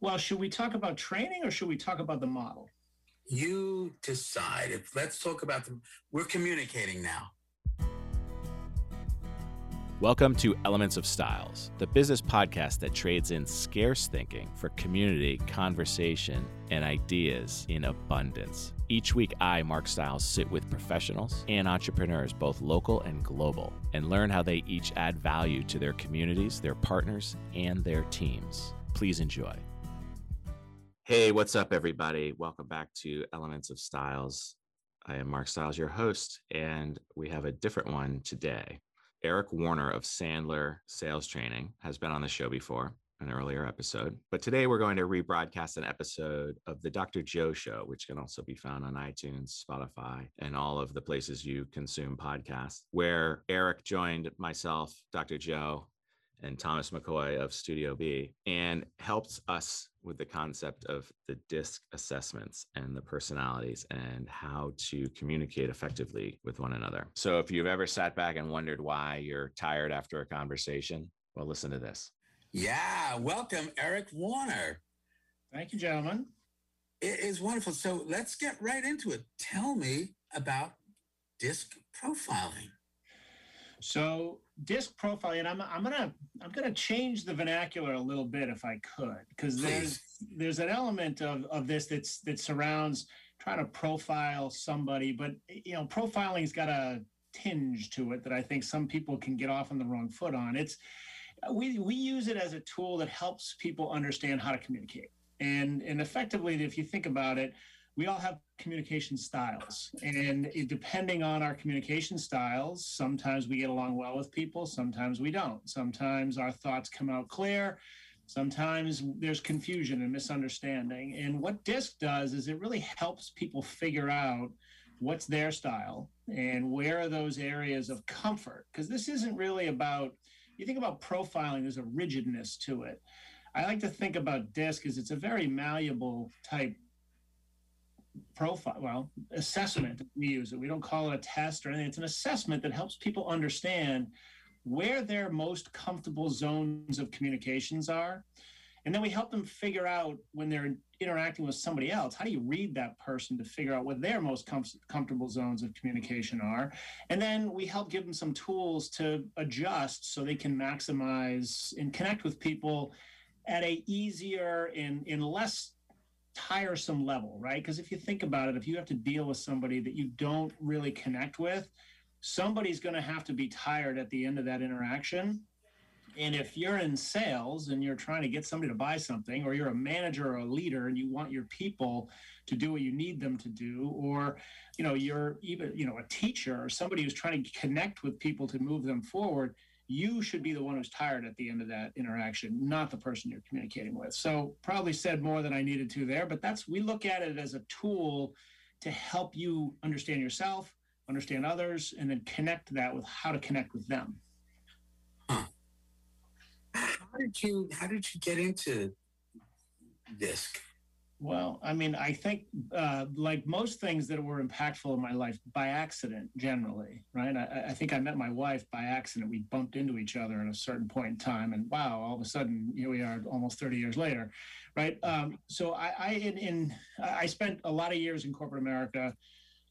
Well, should we talk about training or should we talk about the model? You decide. If let's talk about the we're communicating now. Welcome to Elements of Styles, the business podcast that trades in scarce thinking for community, conversation, and ideas in abundance. Each week, I, Mark Styles, sit with professionals and entrepreneurs, both local and global, and learn how they each add value to their communities, their partners, and their teams. Please enjoy. Hey, what's up, everybody? Welcome back to Elements of Styles. I am Mark Styles, your host, and we have a different one today. Eric Warner of Sandler Sales Training has been on the show before, an earlier episode. But today we're going to rebroadcast an episode of the Dr. Joe Show, which can also be found on iTunes, Spotify, and all of the places you consume podcasts, where Eric joined myself, Dr. Joe, and Thomas McCoy of Studio B, and helped us with the concept of the DISC assessments and the personalities and how to communicate effectively with one another. So, if you've ever sat back and wondered why you're tired after a conversation, well, listen to this. Yeah, welcome, Eric Warner. Thank you, gentlemen. It is wonderful. So, let's get right into it. Tell me about DISC profiling. So disc profiling, and I'm I'm gonna I'm gonna change the vernacular a little bit if I could, because there's there's an element of of this that's that surrounds trying to profile somebody, but you know, profiling's got a tinge to it that I think some people can get off on the wrong foot on. It's we we use it as a tool that helps people understand how to communicate. And and effectively, if you think about it, we all have communication styles. And depending on our communication styles sometimes we get along well with people sometimes we don't. Sometimes our thoughts come out clear. Sometimes there's confusion and misunderstanding. And what disc does is it really helps people figure out what's their style and where are those areas of comfort. Because this isn't really about you think about profiling there's a rigidness to it. I like to think about disc as it's a very malleable type profile, well, assessment we use it. We don't call it a test or anything. It's an assessment that helps people understand where their most comfortable zones of communications are. And then we help them figure out when they're interacting with somebody else, how do you read that person to figure out what their most com- comfortable zones of communication are? And then we help give them some tools to adjust so they can maximize and connect with people at a easier and, and less tiresome level, right? Because if you think about it, if you have to deal with somebody that you don't really connect with, somebody's going to have to be tired at the end of that interaction. And if you're in sales and you're trying to get somebody to buy something, or you're a manager or a leader and you want your people to do what you need them to do, or you know, you're even, you know, a teacher or somebody who's trying to connect with people to move them forward, you should be the one who's tired at the end of that interaction, not the person you're communicating with. So, probably said more than I needed to there, but that's we look at it as a tool to help you understand yourself, understand others, and then connect that with how to connect with them. How did you how did you get into DISC? Well, I mean, I think uh, like most things that were impactful in my life by accident, generally, right? I, I, think I met my wife by accident. We bumped into each other at a certain point in time, and wow, all of a sudden, here we are, almost 30 years later, right? Um, so I, I in, in I spent a lot of years in corporate America.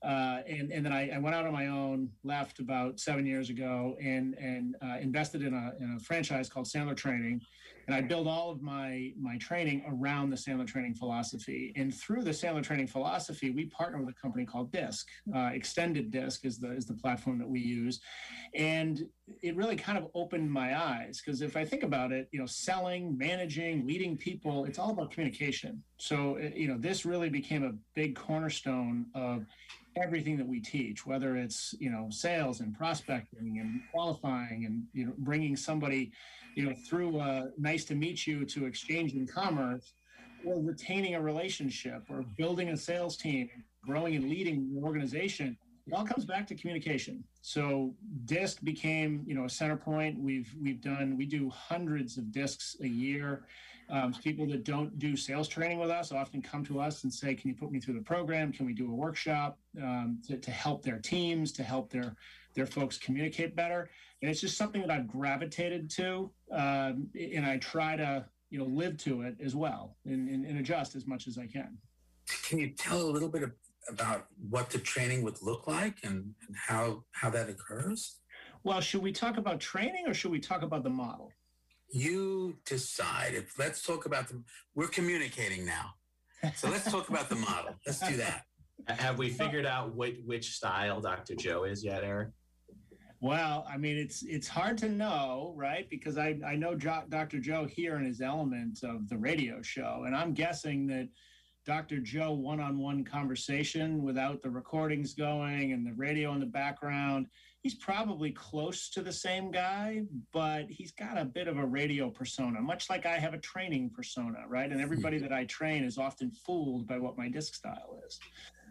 Uh, and and then I, I, went out on my own, left about seven years ago, and and uh, invested in a in a franchise called Sandler Training, and I build all of my my training around the Sandler training philosophy. And through the Sandler training philosophy, we partner with a company called Disc. Uh, Extended Disc is the is the platform that we use, and it really kind of opened my eyes because if I think about it, you know, selling, managing, leading people, it's all about communication. So you know, this really became a big cornerstone of everything that we teach, whether it's you know sales and prospecting and qualifying and you know bringing somebody you know through a nice to meet you to exchange in commerce, or retaining a relationship, or building a sales team, growing and leading an organization. It all comes back to communication. So DISC became you know a center point. We've we've done we do hundreds of discs a year. Um, people that don't do sales training with us often come to us and say, "Can you put me through the program? Can we do a workshop um, to, to help their teams, to help their their folks communicate better?" And it's just something that I've gravitated to, um, and I try to you know live to it as well and, and, and adjust as much as I can. Can you tell a little bit of, about what the training would look like and, and how how that occurs? Well, should we talk about training or should we talk about the model? You decide. If let's talk about the. We're communicating now, so let's talk about the model. Let's do that. Have we figured out which, which style Dr. Joe is yet, Eric? Well, I mean, it's it's hard to know, right? Because I I know jo- Dr. Joe here in his element of the radio show, and I'm guessing that Dr. Joe one-on-one conversation without the recordings going and the radio in the background. He's probably close to the same guy, but he's got a bit of a radio persona, much like I have a training persona, right? And everybody that I train is often fooled by what my disc style is.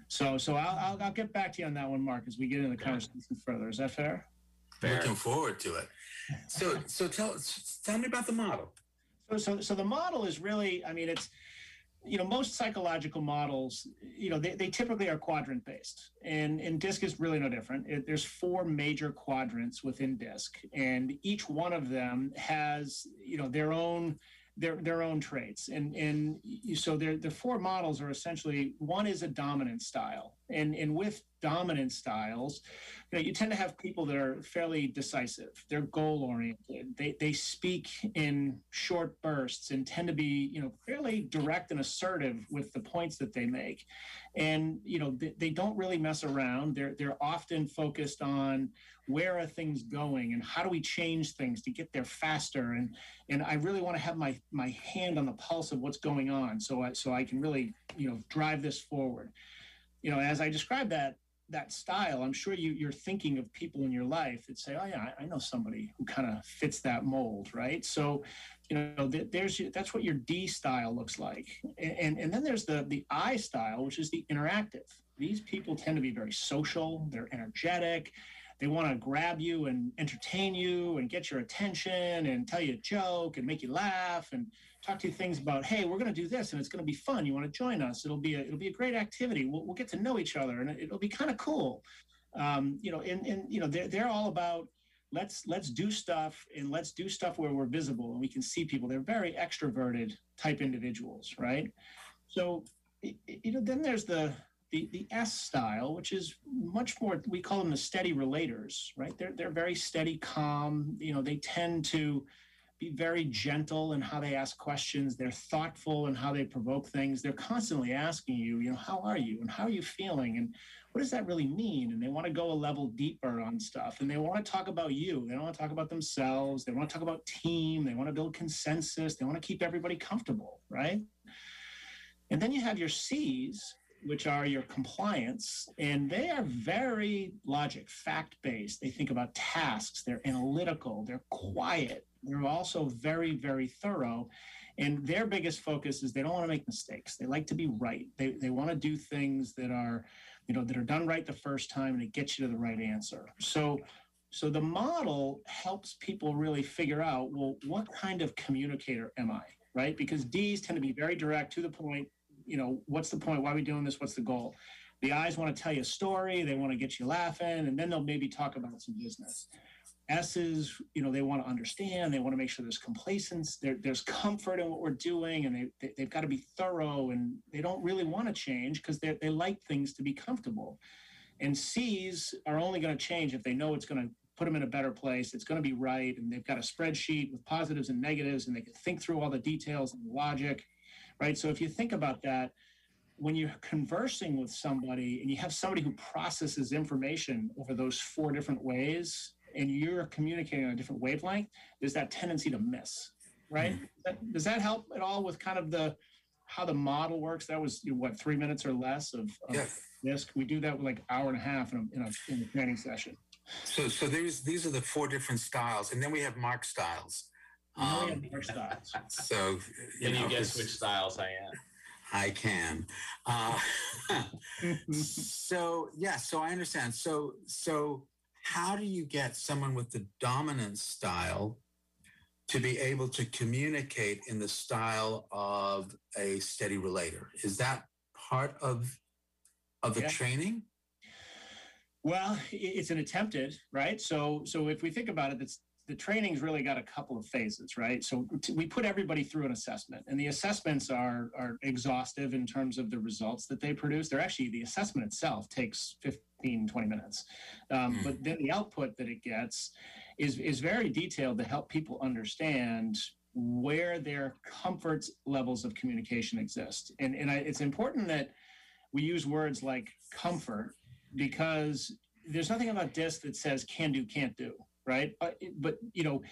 So, so I'll, I'll, I'll get back to you on that one, Mark, as we get into the conversation further. Is that fair? Fair. Looking forward to it. So so tell tell me about the model. So, so, so the model is really, I mean, it's, you know, most psychological models, you know, they, they typically are quadrant based, and and DISC is really no different. It, there's four major quadrants within DISC, and each one of them has, you know, their own their their own traits, and and so their the four models are essentially one is a dominant style, and and with dominant styles, you know, you tend to have people that are fairly decisive. They're goal oriented. They they speak in short bursts and tend to be, you know, fairly direct and assertive with the points that they make. And you know, they, they don't really mess around. They're they're often focused on where are things going and how do we change things to get there faster. And and I really want to have my my hand on the pulse of what's going on, so I so I can really you know drive this forward. You know, as I described that that style, I'm sure you, you're thinking of people in your life that say, "Oh yeah, I, know somebody who kind of fits that mold," right? So, you know, th- there's that's what your D style looks like, and and then there's the the I style, which is the interactive. These people tend to be very social. They're energetic. They want to grab you and entertain you and get your attention and tell you a joke and make you laugh and talk to you things about hey we're going to do this and it's going to be fun. You want to join us? It'll be a it'll be a great activity. We'll, we'll get to know each other and it'll be kind of cool. Um, you know and, and you know they're, they're all about let's let's do stuff and let's do stuff where we're visible and we can see people. They're very extroverted type individuals right? So you know then there's the the, the S style, which is much more, we call them the steady relators, right? They're, they're very steady, calm. You know, they tend to be very gentle in how they ask questions. They're thoughtful in how they provoke things. They're constantly asking you, you know, how are you and how are you feeling and what does that really mean? And they want to go a level deeper on stuff and they want to talk about you. They don't want to talk about themselves. They want to talk about team. They want to build consensus. They want to keep everybody comfortable, right? And then you have your C's, which are your compliance, and they are very logic, fact based. They think about tasks, they're analytical, they're quiet, they're also very, very thorough. And their biggest focus is they don't want to make mistakes. They like to be right. They, they want to do things that are, you know, that are done right the first time and it gets you to the right answer. So so the model helps people really figure out, well, what kind of communicator am I? Right? Because D's tend to be very direct to the point, you know, what's the point? Why are we doing this? What's the goal? The eyes want to tell you a story, they want to get you laughing, and then they'll maybe talk about some business. S's, you know, they want to understand, they want to make sure there's complacence, there, there's comfort in what we're doing, and they, they, they've got to be thorough, and they don't really want to change because they they like things to be comfortable. And C's are only going to change if they know it's going to put them in a better place, it's going to be right, and they've got a spreadsheet with positives and negatives, and they can think through all the details and logic right? So if you think about that, when you're conversing with somebody and you have somebody who processes information over those four different ways and you're communicating on a different wavelength, there's that tendency to miss, right? Hmm. That- Does that help at all with kind of the how the model works? That was you know, what three minutes or less of, of Yeah. disc. We do that with like hour and a half in a, in a, in a training session. So so there's these are the four different styles, and then we have mark styles. Um, have more styles. so Can you guess which styles I am? I can. Uh, so yeah, so I understand. So so how do you get someone with the dominant style to be able to communicate in the style of a steady relator? Is that part of of the Yeah. training? Well, it's an attempted, right? So, so if we think about it, that's the training's really got a couple of phases, right? So t- we put everybody through an assessment, and the assessments are are exhaustive in terms of the results that they produce. They're actually the assessment itself takes 15, 20 minutes, um, Mm. but then the output that it gets is is very detailed to help people understand where their comfort levels of communication exist. And and I, it's important that we use words like comfort because there's nothing about DISC that says can do, can't do, right? But, but you know,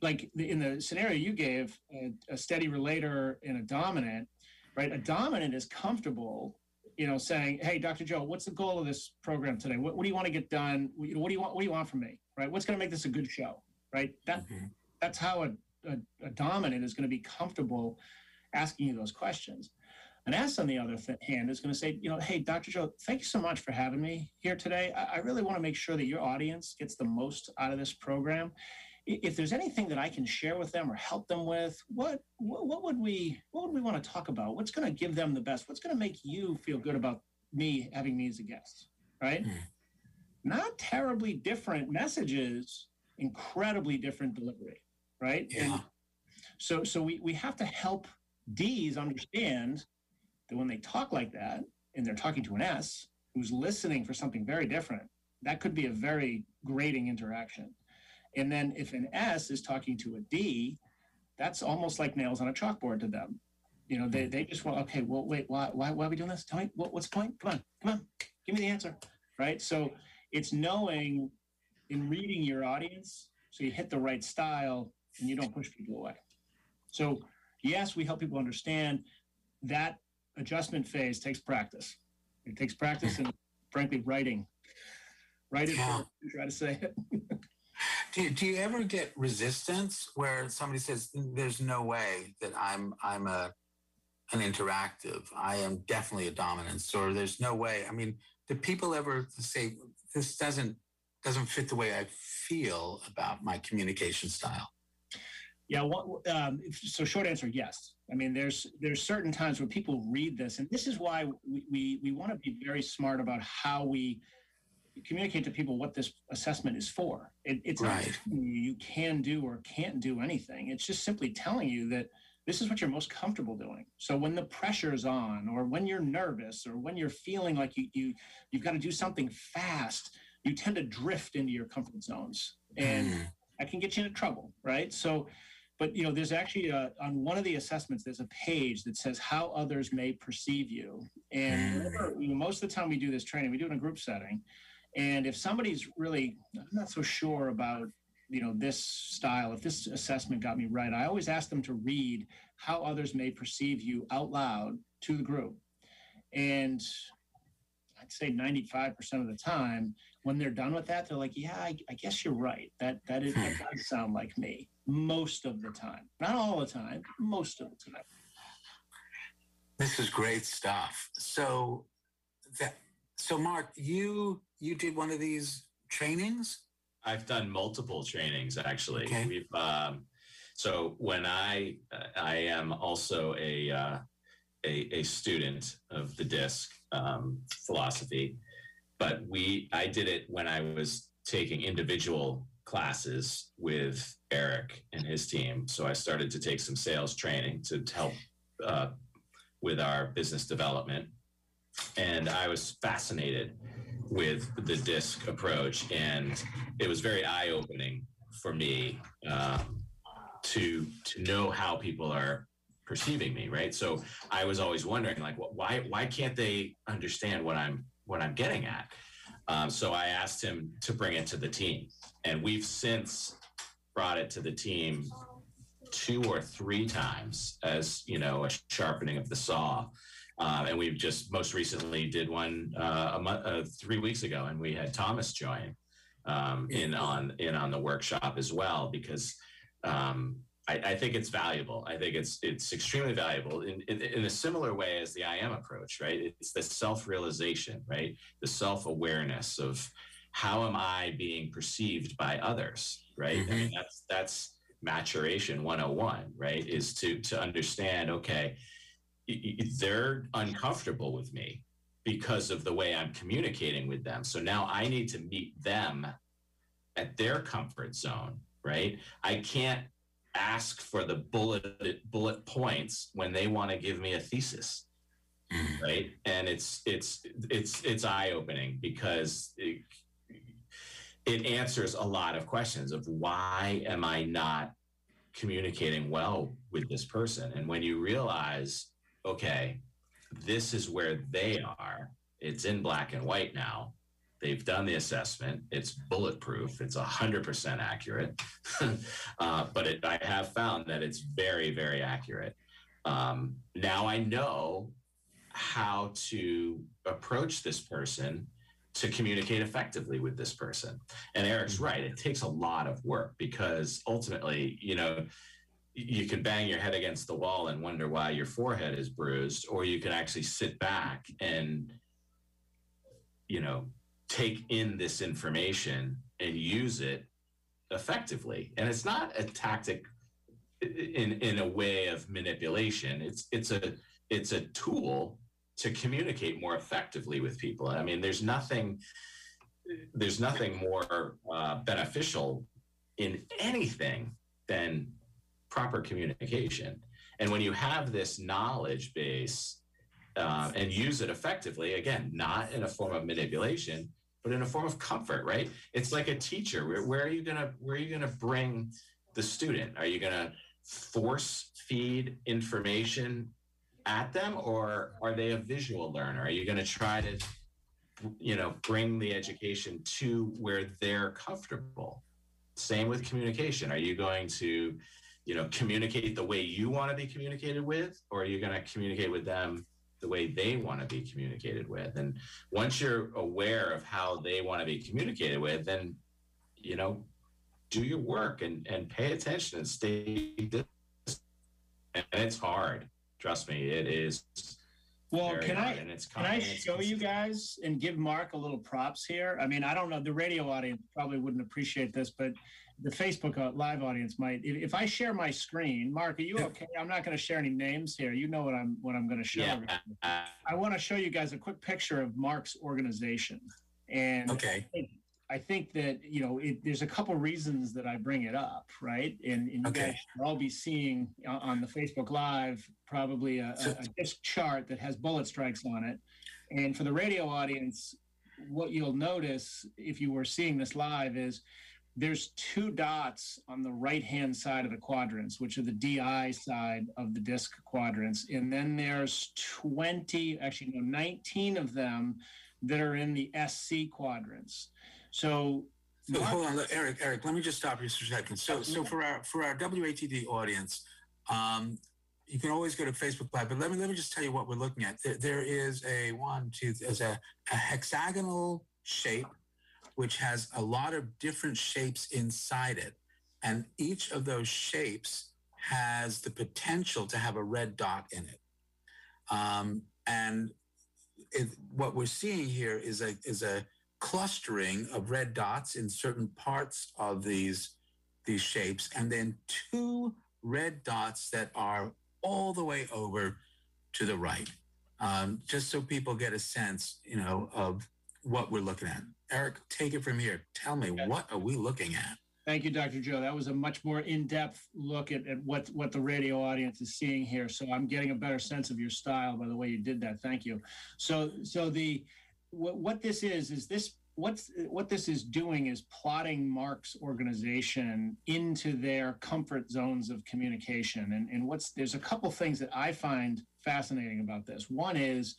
like the- in the scenario you gave, a, a steady relator and a dominant, right? A dominant is comfortable, you know, saying, "Hey, Dr. Joe, what's the goal of this program today? What, what do you want to get done? What, you know, what do you want? What do you want from me? Right? What's going to make this a good show? Right? That Mhm. that's how a, a, a dominant is going to be comfortable asking you those questions. An S, on the other th- hand, is going to say, you know, hey, Dr. Joe, thank you so much for having me here today. I, I really want to make sure that your audience gets the most out of this program. If there's anything that I can share with them or help them with, what what, what would we what would we want to talk about? What's going to give them the best? What's going to make you feel good about me having me as a guest? Right? Hmm. Not terribly different messages, incredibly different delivery. Right? Yeah. So so we, we have to help D's understand that when they talk like that and they're talking to an S who's listening for something very different, that could be a very grating interaction. And then if an S is talking to a D, that's almost like nails on a chalkboard to them. You know, they, they just want, okay, well, wait, why, why, why are we doing this? Tell me, what, what's the point? Come on, come on, give me the answer. Right. So it's knowing in reading your audience so you hit the right style and you don't push people away. So, yes, we help people understand that adjustment phase takes practice. It takes practice and, frankly, writing. Write it, Yeah. try to say it. Do you, do you ever get resistance where somebody says, mm, "There's no way that I'm I'm a an interactive. I am definitely a dominance," or "There's no way." I mean, do people ever say this doesn't doesn't fit the way I feel about my communication style? Yeah. What, um, so, short answer, yes. I mean, there's there's certain times where people read this, and this is why we we, we want to be very smart about how we communicate to people what this assessment is for. It, it's Right. you you can do or can't do anything. It's just simply telling you that this is what you're most comfortable doing. So when the pressure's on, or when you're nervous, or when you're feeling like you you you've got to do something fast, you tend to drift into your comfort zones, and Mm. that can get you into trouble, right? So, but you know, there's actually a, on one of the assessments, there's a page that says how others may perceive you. And Mm. whenever- you know, most of the time we do this training, we do it in a group setting. And if somebody's really I'm not so sure about you know this style, if this assessment got me right, I always ask them to read how others may perceive you out loud to the group. And I'd say 95% of the time, when they're done with that, they're like, yeah, I, I guess you're right. That that is that does sound like me most of the time. Not all the time, most of the time. This is great stuff. So that so Mark, you you did one of these trainings? I've done multiple trainings actually. Okay. We've um, so when I uh, I am also a uh, a, a student of the DISC um, philosophy, but we I did it when I was taking individual classes with Eric and his team. So I started to take some sales training to help uh, with our business development, and I was fascinated with the disc approach and it was very eye-opening for me um, to to know how people are perceiving me right? So i was always wondering like wh- why why can't they understand what i'm what i'm getting at? Um, so i asked him to bring it to the team. And we've since brought it to the team two or three times as you know a sharpening of the saw um, and we've just most recently did one uh, a month, uh, three weeks ago, and we had Thomas join um, in on in on the workshop as well because um, I, I think it's valuable. I think it's it's extremely valuable in, in in a similar way as the I am approach, right? It's the self realization, right? The self awareness of how am I being perceived by others, right? I mean, that's that's maturation 101, right? Is to to understand, okay they're uncomfortable with me because of the way I'm communicating with them. So now I need to meet them at their comfort zone right? I can't ask for the bullet bullet points when they want to give me a thesis Mm. right and it's it's it's it's eye-opening because it, it answers a lot of questions of why am i not communicating well with this person? And when you realize okay this is where they are it's in black and white now they've done the assessment it's bulletproof it's 100% accurate uh, but it, i have found that it's very very accurate. Um, now i know how to approach this person to communicate effectively with this person. And Eric's mm-hmm. right, it takes a lot of work because ultimately, you know, you can bang your head against the wall and wonder why your forehead is bruised, or you can actually sit back and, you know, take in this information and use it effectively. And it's not a tactic in in a way of manipulation. It's it's a it's a tool to communicate more effectively with people. I mean, there's nothing there's nothing more uh, beneficial in anything than proper communication. And when you have this knowledge base uh, and use it effectively, again, not in a form of manipulation, but in a form of comfort, right? It's like a teacher. Where, where are you gonna where are you gonna bring the student? Are you gonna force feed information at them or are they a visual learner? Are you going to try to you know bring the education to where they're comfortable? Same with communication. Are you going to you know communicate the way you want to be communicated with or are you going to communicate with them the way they want to be communicated with? And once you're aware of how they want to be communicated with then you know do your work and and pay attention and stay and it's hard trust me, it is. Well, can I can I show you guys and give Mark a little props here? I mean, I don't know the radio audience probably wouldn't appreciate this, but the Facebook uh, live audience might. If, if I share my screen, Mark, are you okay? I'm not going to share any names here. You know what I'm what I'm going to show. Yeah. I want to show you guys a quick picture of Mark's organization, and okay. I think that you know it, there's a couple reasons that I bring it up, right? And, and you Okay. guys will all be seeing on- the Facebook Live probably a, a, a disc chart that has bullet strikes on it. And for the radio audience, what you'll notice if you were seeing this live is there's two dots on the right hand side of the quadrants, which are the DI side of the disc quadrants. And then there's 20, actually, no, 19 of them that are in the SC quadrants. So, So Mark- hold on, Eric. Eric, let me just stop you for a second. So, so for our for our WATD audience, um, you can always go to Facebook Live. But let me let me just tell you what we're looking at. There, there is a one, two, there's a, a hexagonal shape, which has a lot of different shapes inside it, and each of those shapes has the potential to have a red dot in it. Um, and it, what we're seeing here is a is a clustering of red dots in certain parts of these these shapes and then two red dots that are all the way over to the right um, just so people get a sense you know of what we're looking at eric take it from here tell me Okay. what are we looking at Thank you, Dr. Joe. That was a much more in-depth look at, at what, what the radio audience is seeing here. So I'm getting a better sense of your style by the way you did that. Thank you. So so the what, what this is is this what's what this is doing is plotting Mark's organization into their comfort zones of communication. And, and what's there's a couple things that I find fascinating about this. One is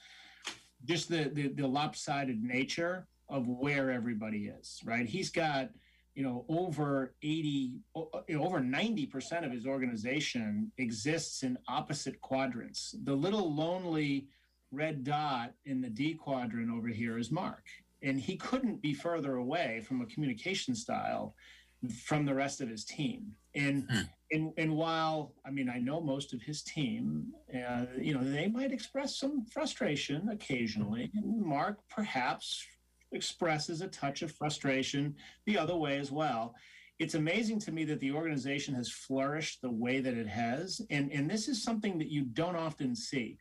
just the, the the lopsided nature of where everybody is, right? He's got you know over 80 over 90% of his organization exists in opposite quadrants the little lonely red dot in the d quadrant over here is mark and he couldn't be further away from a communication style from the rest of his team and Hmm. and and while i mean i know most of his team uh, you know they might express some frustration occasionally and mark perhaps expresses a touch of frustration the other way as well. It's amazing to me that the organization has flourished the way that it has. And, and this is something that you don't often see.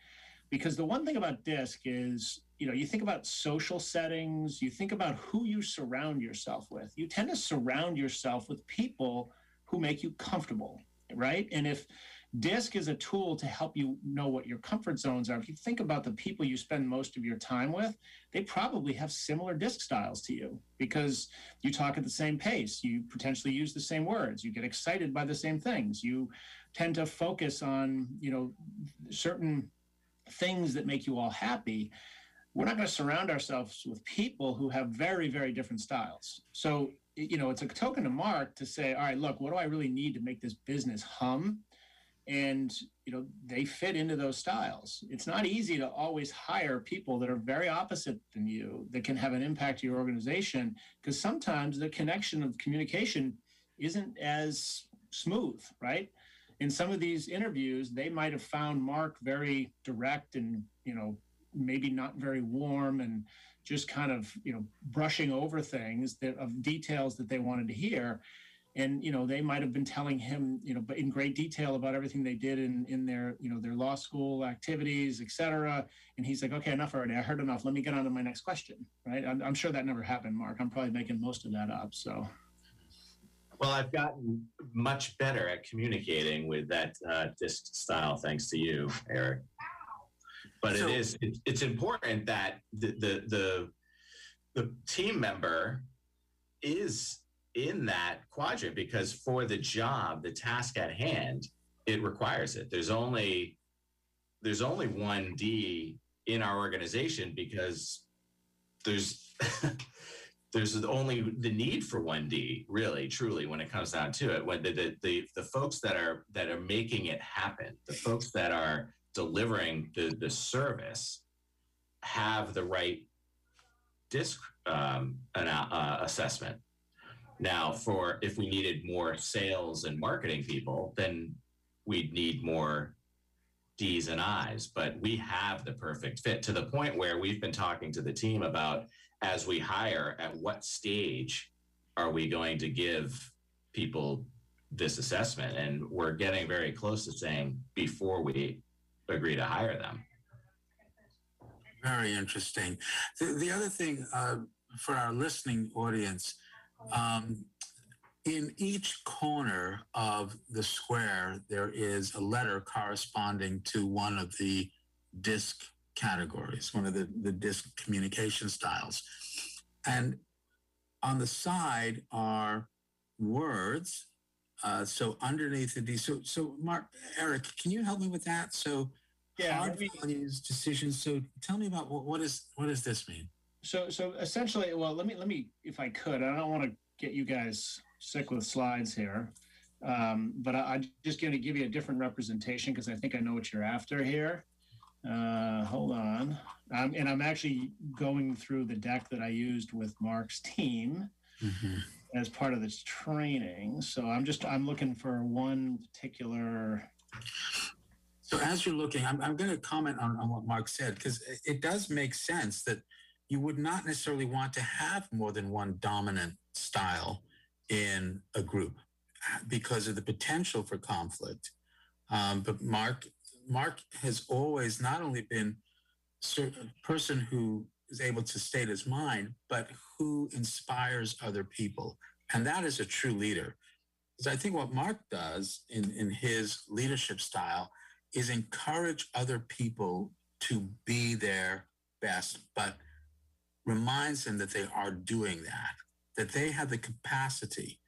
Because the one thing about DISC is, you know, you think about social settings, you think about who you surround yourself with. You tend to surround yourself with people who make you comfortable, right? And if DISC is a tool to help you know what your comfort zones are. If you think about the people you spend most of your time with, they probably have similar DISC styles to you because you talk at the same pace, you potentially use the same words, you get excited by the same things, you tend to focus on, you know, certain things that make you all happy. We're not going to surround ourselves with people who have very, very different styles. So, you know, it's a token to Mark to say, all right, look, what do I really need to make this business hum? and you know they fit into those styles it's not easy to always hire people that are very opposite than you that can have an impact to your organization because sometimes the connection of communication isn't as smooth right in some of these interviews they might have found mark very direct and you know maybe not very warm and just kind of you know brushing over things that of details that they wanted to hear. And you know they might have been telling him you know but in great detail about everything they did in in their you know their law school activities et cetera. And he's like okay enough already. I heard enough. Let me get on to my next question. Right? I'm, I'm sure that never happened mark. I'm probably making most of that up so well i've gotten much better at communicating with that uh, disc style thanks to you eric but so, it is it, it's important that the, the the the team member is in that quadrant because for the job, the task at hand, it requires it. There's only there's only one D in our organization because there's there's only the need for one D really truly when it comes down to it when the, the the the folks that are that are making it happen the folks that are delivering the the service have the right disc um, an, uh, assessment now, for if we needed more sales and marketing people, then we'd need more D's and I's. But we have the perfect fit to the point where we've been talking to the team about as we hire, at what stage are we going to give people this assessment? And we're getting very close to saying before we agree to hire them. Very interesting. The, the other thing uh, for our listening audience, um, in each corner of the square, there is a letter corresponding to one of the DISC categories, one of the, the DISC communication styles. And on the side are words. Uh, so underneath the D, so so Mark, Eric, can you help me with that? So yeah, hard me, values, decisions. So tell me about what, what is what does this mean? So so essentially, well, let me let me if I could, I don't want to get you guys sick with slides here, um, but I, am just going to give you a different representation because I think I know what you're after here. Uh, hold on, um, and I'm actually going through the deck that I used with Mark's team. Mm-hmm. As part of this training, so I'm just I'm looking for one particular so as you're looking, I'm, I'm going to comment on, on what Mark said because it does make sense that you would not necessarily want to have more than one dominant style in a group because of the potential for conflict. Um, but Mark, Mark has always not only been a person who is able to state his mind, but who inspires other people, and that is a true leader. Because I think what Mark does in in his leadership style is encourage other people to be their best, but reminds them that they are doing that, that they have the capacity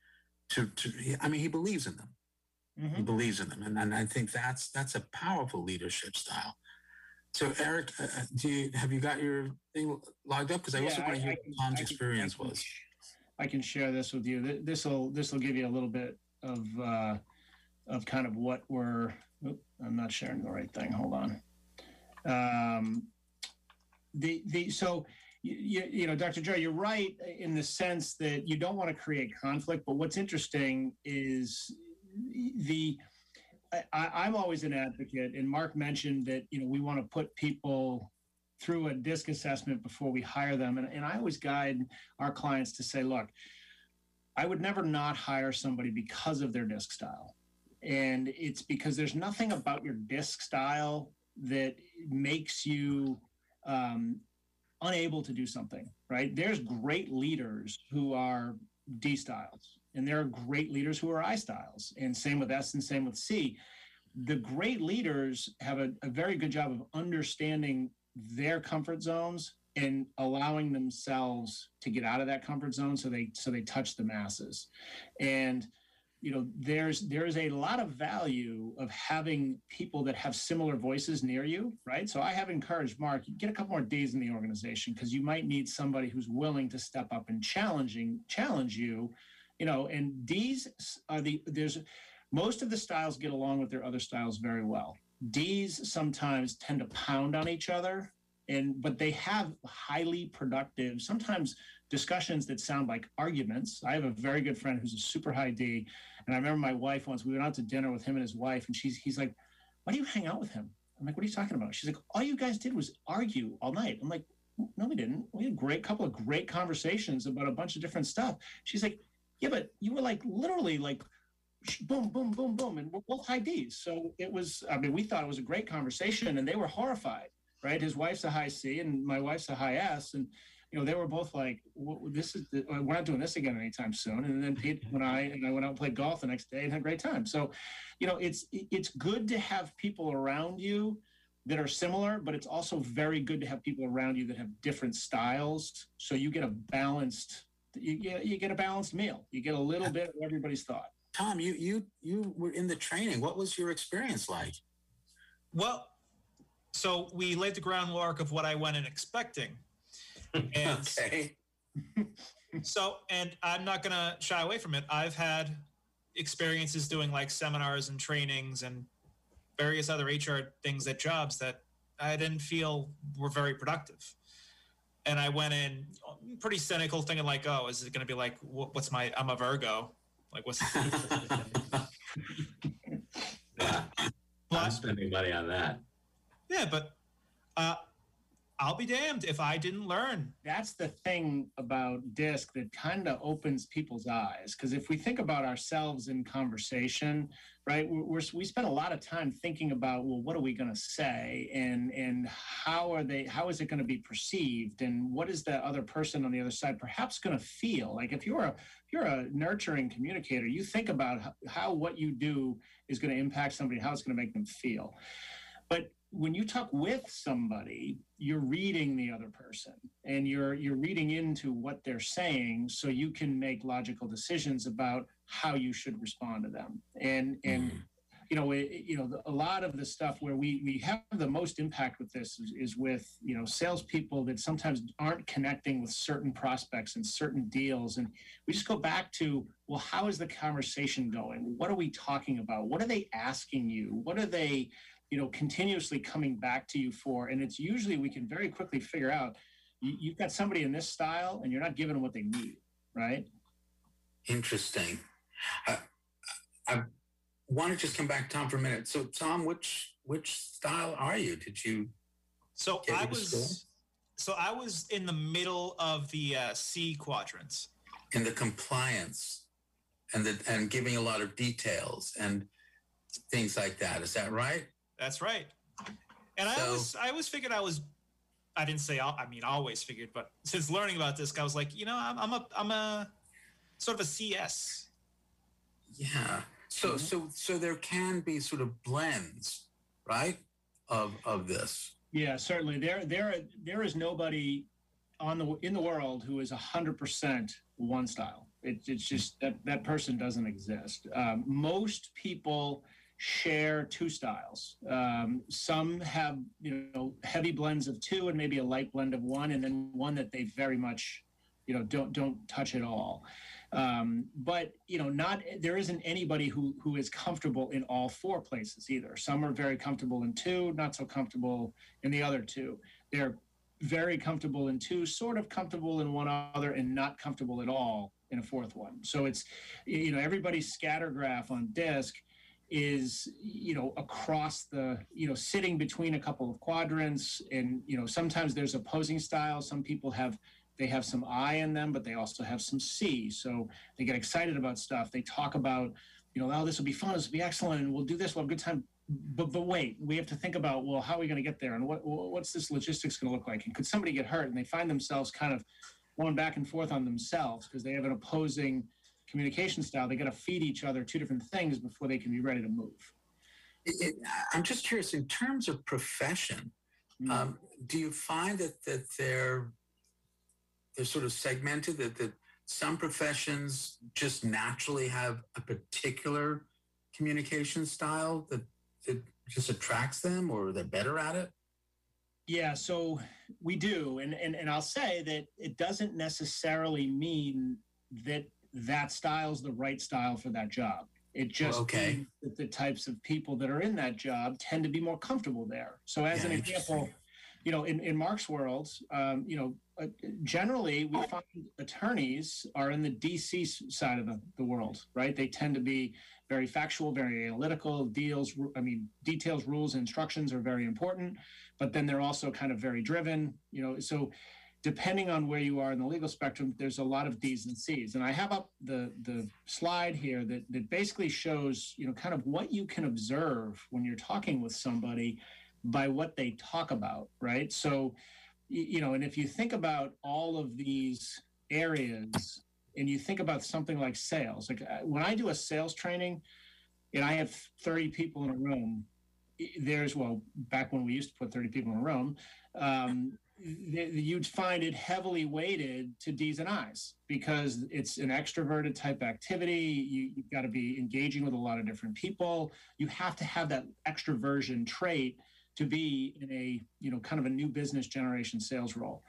to, to I mean, he believes in them. He believes in them. And, and I think that's, that's a powerful leadership style. So Eric, uh, uh do you, have you got your thing logged up? Because I yeah, also want to hear what Tom's experience I can, was. I can share this with you. This will this will give you a little bit of uh, of kind of what we're. I'm not sharing the right thing. Hold on. Um, the the so you, you know, Dr. Joe, you're right in the sense that you don't want to create conflict. But what's interesting is the I, am always an advocate, and Mark mentioned that you know we want to put people through a disc assessment before we hire them, and, and I always guide our clients to say, look, I would never not hire somebody because of their disc style, and it's because there's nothing about your disc style that makes you um, unable to do something, right? There's great leaders who are D styles, and there are great leaders who are I styles, and same with S and same with C. The great leaders have a, a very good job of understanding their comfort zones and allowing themselves to get out of that comfort zone so they so they touch the masses and you know there's there's a lot of value of having people that have similar voices near you right so i have encouraged mark get a couple more days in the organization because you might need somebody who's willing to step up and challenging challenge you you know and D's are the there's most of the styles get along with their other styles very well. D's sometimes tend to pound on each other and but they have highly productive sometimes discussions that sound like arguments. I have a very good friend who's a super high d and i remember my wife once we went out to dinner with him and his wife and she's he's like why do you hang out with him? I'm like what are you talking about? She's like all you guys did was argue all night. I'm like no we didn't. We had a great couple of great conversations about a bunch of different stuff. She's like yeah but you were like literally like boom boom boom boom and we're both high d's so it was i mean we thought it was a great conversation and they were horrified right? His wife's a high C and my wife's a high S, and you know they were both like, "This is the, uh, we're not doing this again anytime soon." And then Pete and I and I went out and played golf the next day and had a great time. So, you know, it's it's good to have people around you that are similar, but it's also very good to have people around you that have different styles, so you get a balanced you get you get a balanced meal. You get a little bit of everybody's thought. Tom, you you you were in the training. What was your experience like? Well, so we laid the groundwork of what I went in expecting. And okay. so, and I'm not going to shy away from it. I've had experiences doing like seminars and trainings and various other HR things at jobs that I didn't feel were very productive. And I went in pretty cynical, thinking like, "Oh, is it going to be like what's my? I'm a Virgo. Like what's?" yeah, I'm spending money on that. Yeah, but uh, I'll be damned if I didn't learn. That's the thing about DISC that kind of opens people's eyes. Because if we think about ourselves in conversation, right, we're, we spend a lot of time thinking about, well, what are we going to say, and and how are they? How is it going to be perceived, and what is the other person on the other side perhaps going to feel? Like if you're a if you're a nurturing communicator, you think about how, how what you do is going to impact somebody, how it's going to make them feel. But when you talk with somebody you're reading the other person and you're you're reading into what they're saying so you can make logical decisions about how you should respond to them. And and mm. you know it, you know a lot of the stuff where we we have the most impact with this is, is with you know salespeople that sometimes aren't connecting with certain prospects and certain deals. And we just go back to well how is the conversation going? What are we talking about? What are they asking you? What are they you know continuously coming back to you for and it's usually we can very quickly figure out you, have got somebody in this style and you're not giving them what they need right? Interesting. I, I want to just come back tom for a minute. So tom which which style are you? Did you so i was so i was in the middle of the uh, c quadrants. In the compliance and the and giving a lot of details and things like that. Is that right that's right. And so, I always, I always figured I was, I didn't say, I mean, always figured, but since learning about this, I was like, you know, I'm, I'm a, I'm a sort of a CS. Yeah. So, mm-hmm. so, so there can be sort of blends, right, of of this. Yeah, certainly. There, there, there is nobody on the in the world who is a hundred percent one style. It, it's just that that person doesn't exist. Um, most people share two styles. Um, some have you know heavy blends of two and maybe a light blend of one, and then one that they very much you know don't don't touch at all. Um, but you know, not there isn't anybody who who is comfortable in all four places either. Some are very comfortable in two, not so comfortable in the other two. They're very comfortable in two, sort of comfortable in one other, and not comfortable at all in a fourth one. So it's you know everybody's scatter graph on DISC is you know across the you know sitting between a couple of quadrants. And you know sometimes there's opposing styles. Some people have they have some i in them but they also have some c. So they get excited about stuff. They talk about you know oh this will be fun. This will be excellent. And we'll do this. We'll have a good time. But but wait we have to think about well how are we going to get there? And what what's this logistics going to look like? And could somebody get hurt? And they find themselves kind of going back and forth on themselves because they have an opposing communication style, they got to feed each other two different things before they can be ready to move. It, it, I'm just curious, in terms of profession, Mm. um, do you find that that they're they're sort of segmented? That that some professions just naturally have a particular communication style that that just attracts them, or they're better at it? Yeah, so we do, and and and I'll say that it doesn't necessarily mean that that style's the right style for that job. It just okay. means that the types of people that are in that job tend to be more comfortable there. So, as Yeah, an example, you know, in in Mark's world, um, you know, uh, generally we find attorneys are in the DC side of the, the world, right? They tend to be very factual, very analytical. Deals, I mean, details, rules, instructions are very important, but then they're also kind of very driven. You know, so depending on where you are in the legal spectrum, there's a lot of D's and C's. And I have up the the slide here that that basically shows, you know, kind of what you can observe when you're talking with somebody by what they talk about, right? So, you know, and if you think about all of these areas and you think about something like sales, like uh, when I do a sales training and I have 30 people in a room, there's, well, back when we used to put 30 people in a room, um, th- you'd find it heavily weighted to D's and I's because it's an extroverted type activity. You, you've got to be engaging with a lot of different people. You have to have that extroversion trait to be in a you know kind of a new business generation sales role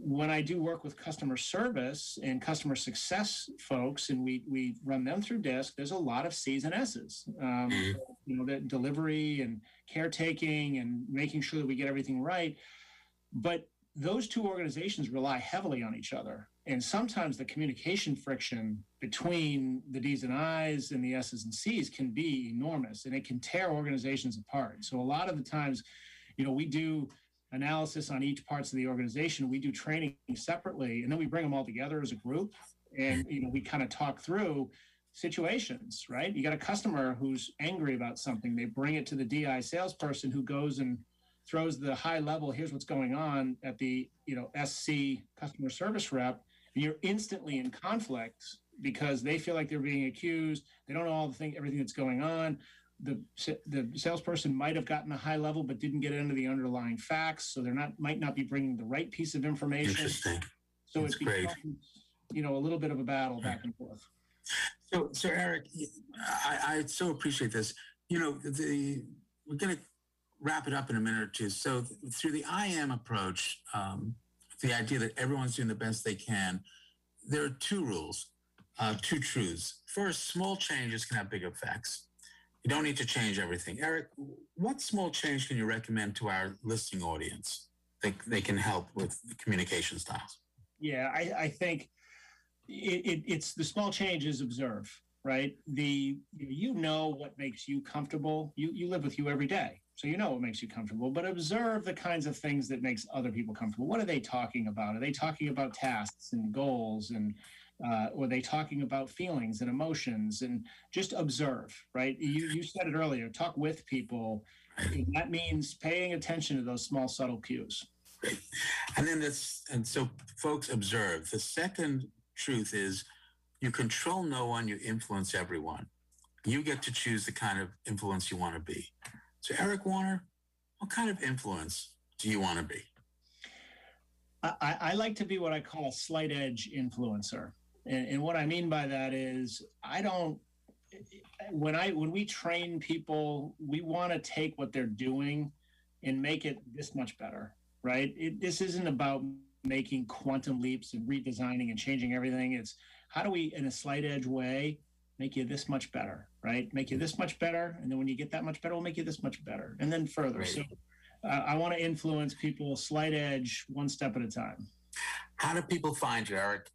when i do work with customer service and customer success folks and we we run them through disc there's a lot of c's and s's um, Mhm. you know that delivery and caretaking and making sure that we get everything right but those two organizations rely heavily on each other. And sometimes the communication friction between the d's and i's and the s's and c's can be enormous and it can tear organizations apart. So a lot of the times you know we do analysis on each parts of the organization. We do training separately and then we bring them all together as a group and you know we kind of talk through situations right? You got a customer who's angry about something. They bring it to the di salesperson who goes and throws the high level here's what's going on at the you know sc customer service rep and you're instantly in conflict because they feel like they're being accused they don't know all the thing everything that's going on the the salesperson might have gotten a high level but didn't get into the underlying facts so they're not might not be bringing the right piece of information Interesting. so That's it great. you know a little bit of a battle back and forth So, so Eric, I, I so appreciate this. You know, the we're going to wrap it up in a minute or two. So, through the I am approach, um, the idea that everyone's doing the best they can, there are two rules, uh, two truths. First, small changes can have big effects. You don't need to change everything. Eric, what small change can you recommend to our listening audience that they can help with communication styles? Yeah, I, I think it, it, it's the small changes observe, right? The you know what makes you comfortable. You you live with you every day, so you know what makes you comfortable. But observe the kinds of things that makes other people comfortable. What are they talking about? Are they talking about tasks and goals and uh, or are they talking about feelings and emotions and just observe right you you said it earlier talk with people that means paying attention to those small subtle cues. And then this, and so folks observe. The second truth is you control no one, you influence everyone. You get to choose the kind of influence you want to be. So, Eric Warner, what kind of influence do you want to be? I, I I like to be what I call a slight edge influencer. And, and what I mean by that is I don't when I when we train people, we want to take what they're doing and make it this much better, right? It, this isn't about making quantum leaps and redesigning and changing everything. It's how do we, in a slight edge way, make you this much better, right? Make you this much better, and then when you get that much better, we'll make you this much better, and then further. Great. So uh, I want to influence people slight edge, one step at a time. How do people find you, Eric?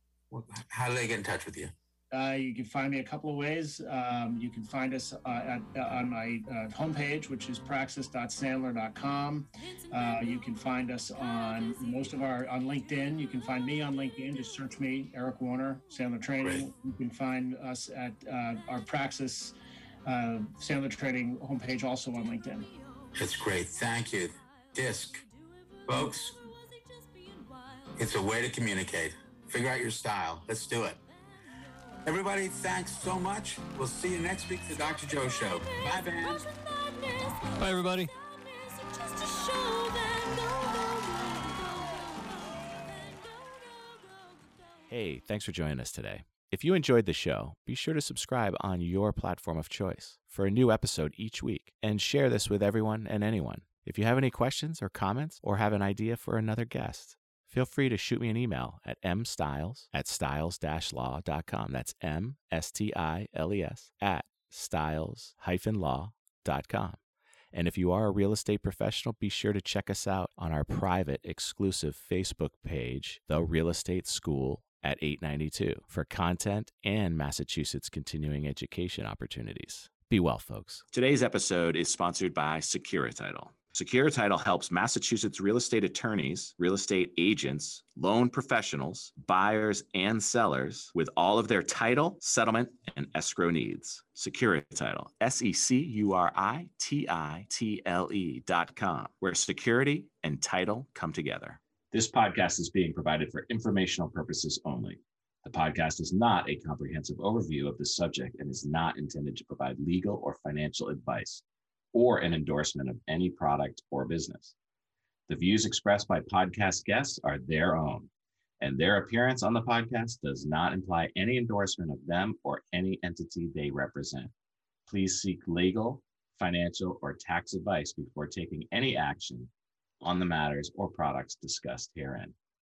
How do they get in touch with you? Uh, you can find me a couple of ways. Um, you can find us uh, at, uh, on my uh, homepage, which is praxis.sandler.com. Uh, you can find us on most of our on LinkedIn. You can find me on LinkedIn. Just search me, Eric Warner, Sandler Training. Great. You can find us at uh, our Praxis uh, Sandler Training homepage, also on LinkedIn. It's great. Thank you. Disc. Folks, it's a way to communicate. Figure out your style. Let's do it. Everybody, thanks so much. We'll see you next week, the Dr. Joe Show. Bye, band. Bye, everybody. Hey, thanks for joining us today. If you enjoyed the show, be sure to subscribe on your platform of choice for a new episode each week and share this with everyone and anyone. If you have any questions or comments or have an idea for another guest, feel free to shoot me an email at mstiles at stiles-law.com. That's M-S-T-I-L-E-S at stiles-law.com. And if you are a real estate professional, be sure to check us out on our private exclusive Facebook page, The Real Estate School at 892 for content and Massachusetts continuing education opportunities. Be well, folks. Today's episode is sponsored by Securititle. Securititle helps Massachusetts real estate attorneys, real estate agents, loan professionals, buyers, and sellers with all of their title, settlement, and escrow needs. Securititle, S E C U R I T I T L E dot com, where security and title come together. This podcast is being provided for informational purposes only. The podcast is not a comprehensive overview of the subject and is not intended to provide legal or financial advice or an endorsement of any product or business. The views expressed by podcast guests are their own, and their appearance on the podcast does not imply any endorsement of them or any entity they represent. Please seek legal, financial, or tax advice before taking any action on the matters or products discussed herein.